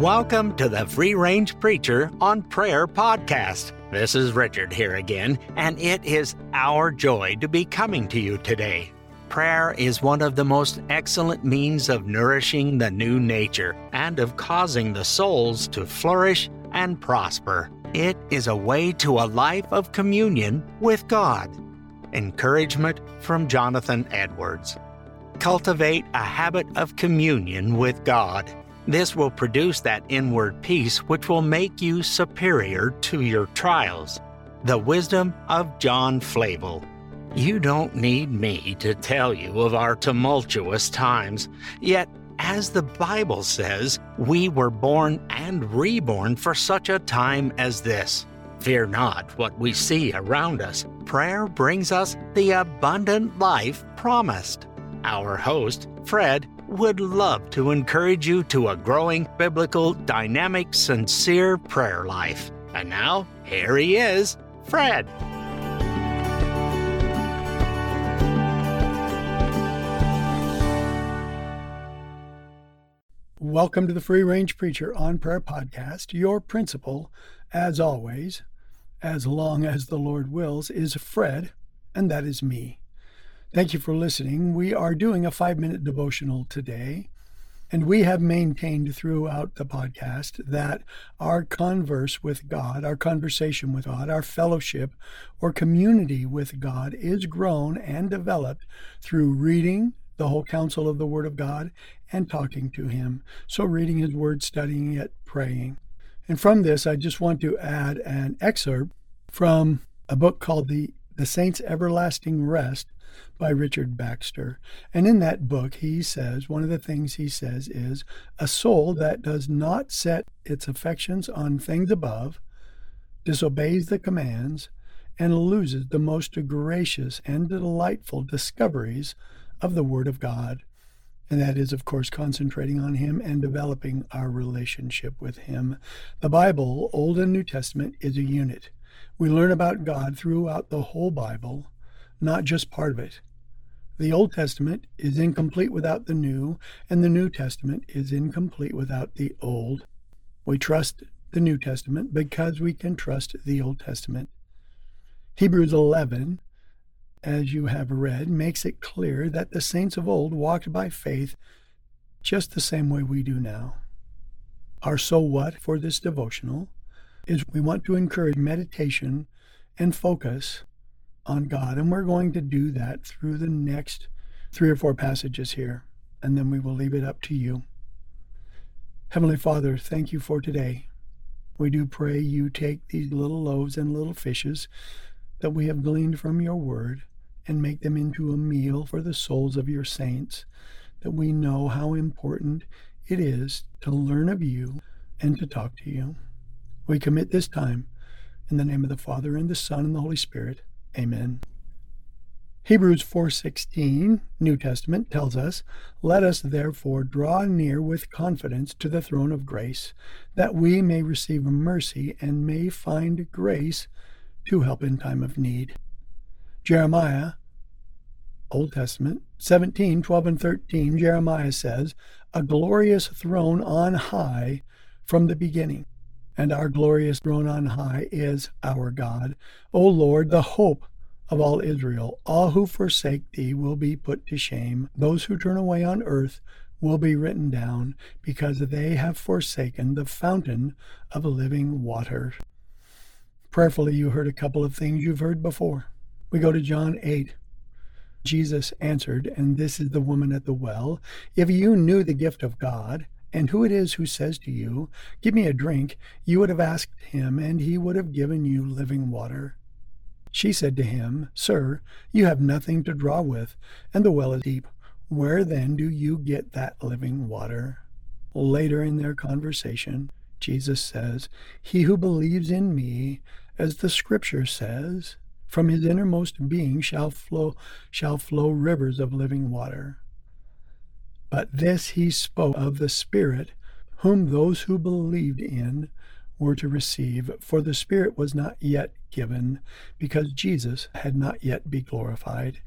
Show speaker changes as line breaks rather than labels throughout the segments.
Welcome to the Free Range Preacher on Prayer podcast. This is Richard here again, and it is our joy to be coming to you today. Prayer is one of the most excellent means of nourishing the new nature and of causing the souls to flourish and prosper. It is a way to a life of communion with God. Encouragement from Jonathan Edwards. Cultivate a habit of communion with God. This will produce that inward peace which will make you superior to your trials. The Wisdom of John Flavel. You don't need me to tell you of our tumultuous times, yet, as the Bible says, we were born and reborn for such a time as this. Fear not what we see around us. Prayer brings us the abundant life promised. Our host, Fred, would love to encourage you to a growing biblical, dynamic, sincere prayer life. And now, here he is, Fred.
Welcome to the Free Range Preacher on Prayer Podcast. Your principal, as always, as long as the Lord wills, is Fred, and that is me. Thank you for listening. We are doing a five minute devotional today. And we have maintained throughout the podcast that our converse with God, our conversation with God, our fellowship or community with God is grown and developed through reading the whole counsel of the Word of God and talking to Him. So, reading His Word, studying it, praying. And from this, I just want to add an excerpt from a book called The, the Saints' Everlasting Rest by Richard Baxter. And in that book, he says one of the things he says is a soul that does not set its affections on things above, disobeys the commands, and loses the most gracious and delightful discoveries of the Word of God. And that is, of course, concentrating on Him and developing our relationship with Him. The Bible, Old and New Testament, is a unit. We learn about God throughout the whole Bible not just part of it. The Old Testament is incomplete without the New, and the New Testament is incomplete without the Old. We trust the New Testament because we can trust the Old Testament. Hebrews 11, as you have read, makes it clear that the saints of old walked by faith just the same way we do now. Our so what for this devotional is we want to encourage meditation and focus on God. And we're going to do that through the next three or four passages here, and then we will leave it up to you. Heavenly Father, thank you for today. We do pray you take these little loaves and little fishes that we have gleaned from your word and make them into a meal for the souls of your saints, that we know how important it is to learn of you and to talk to you. We commit this time in the name of the Father and the Son and the Holy Spirit. Amen. Hebrews 4:16, New Testament tells us, "Let us therefore draw near with confidence to the throne of grace, that we may receive mercy and may find grace to help in time of need." Jeremiah Old Testament 17, 12 and 13, Jeremiah says, "A glorious throne on high from the beginning." And our glorious throne on high is our God. O Lord, the hope of all Israel. All who forsake thee will be put to shame. Those who turn away on earth will be written down, because they have forsaken the fountain of living water. Prayerfully, you heard a couple of things you've heard before. We go to John 8. Jesus answered, and this is the woman at the well If you knew the gift of God, and who it is who says to you, Give me a drink, you would have asked him, and he would have given you living water. She said to him, Sir, you have nothing to draw with, and the well is deep. Where then do you get that living water? Later in their conversation, Jesus says, He who believes in me, as the scripture says, from his innermost being shall flow shall flow rivers of living water. But this he spoke of the Spirit, whom those who believed in were to receive, for the Spirit was not yet given, because Jesus had not yet been glorified.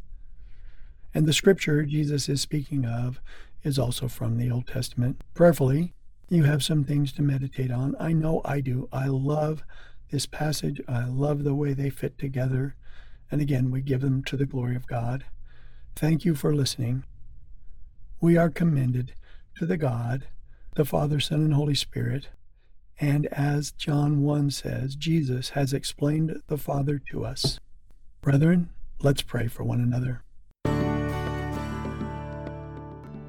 And the scripture Jesus is speaking of is also from the Old Testament. Prayerfully, you have some things to meditate on. I know I do. I love this passage. I love the way they fit together. And again, we give them to the glory of God. Thank you for listening. We are commended to the God, the Father, Son, and Holy Spirit. And as John 1 says, Jesus has explained the Father to us. Brethren, let's pray for one another.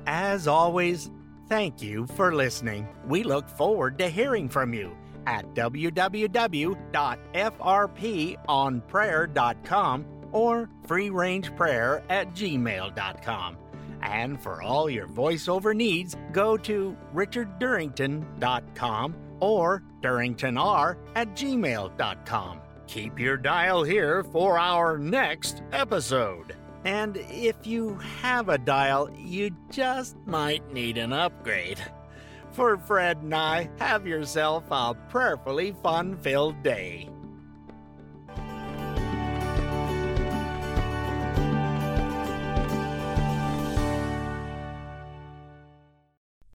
As always, thank you for listening. We look forward to hearing from you at www.frponprayer.com or freerangeprayer at gmail.com. And for all your voiceover needs, go to richarddurrington.com or durringtonr at gmail.com. Keep your dial here for our next episode. And if you have a dial, you just might need an upgrade. For Fred and I, have yourself a prayerfully fun filled day.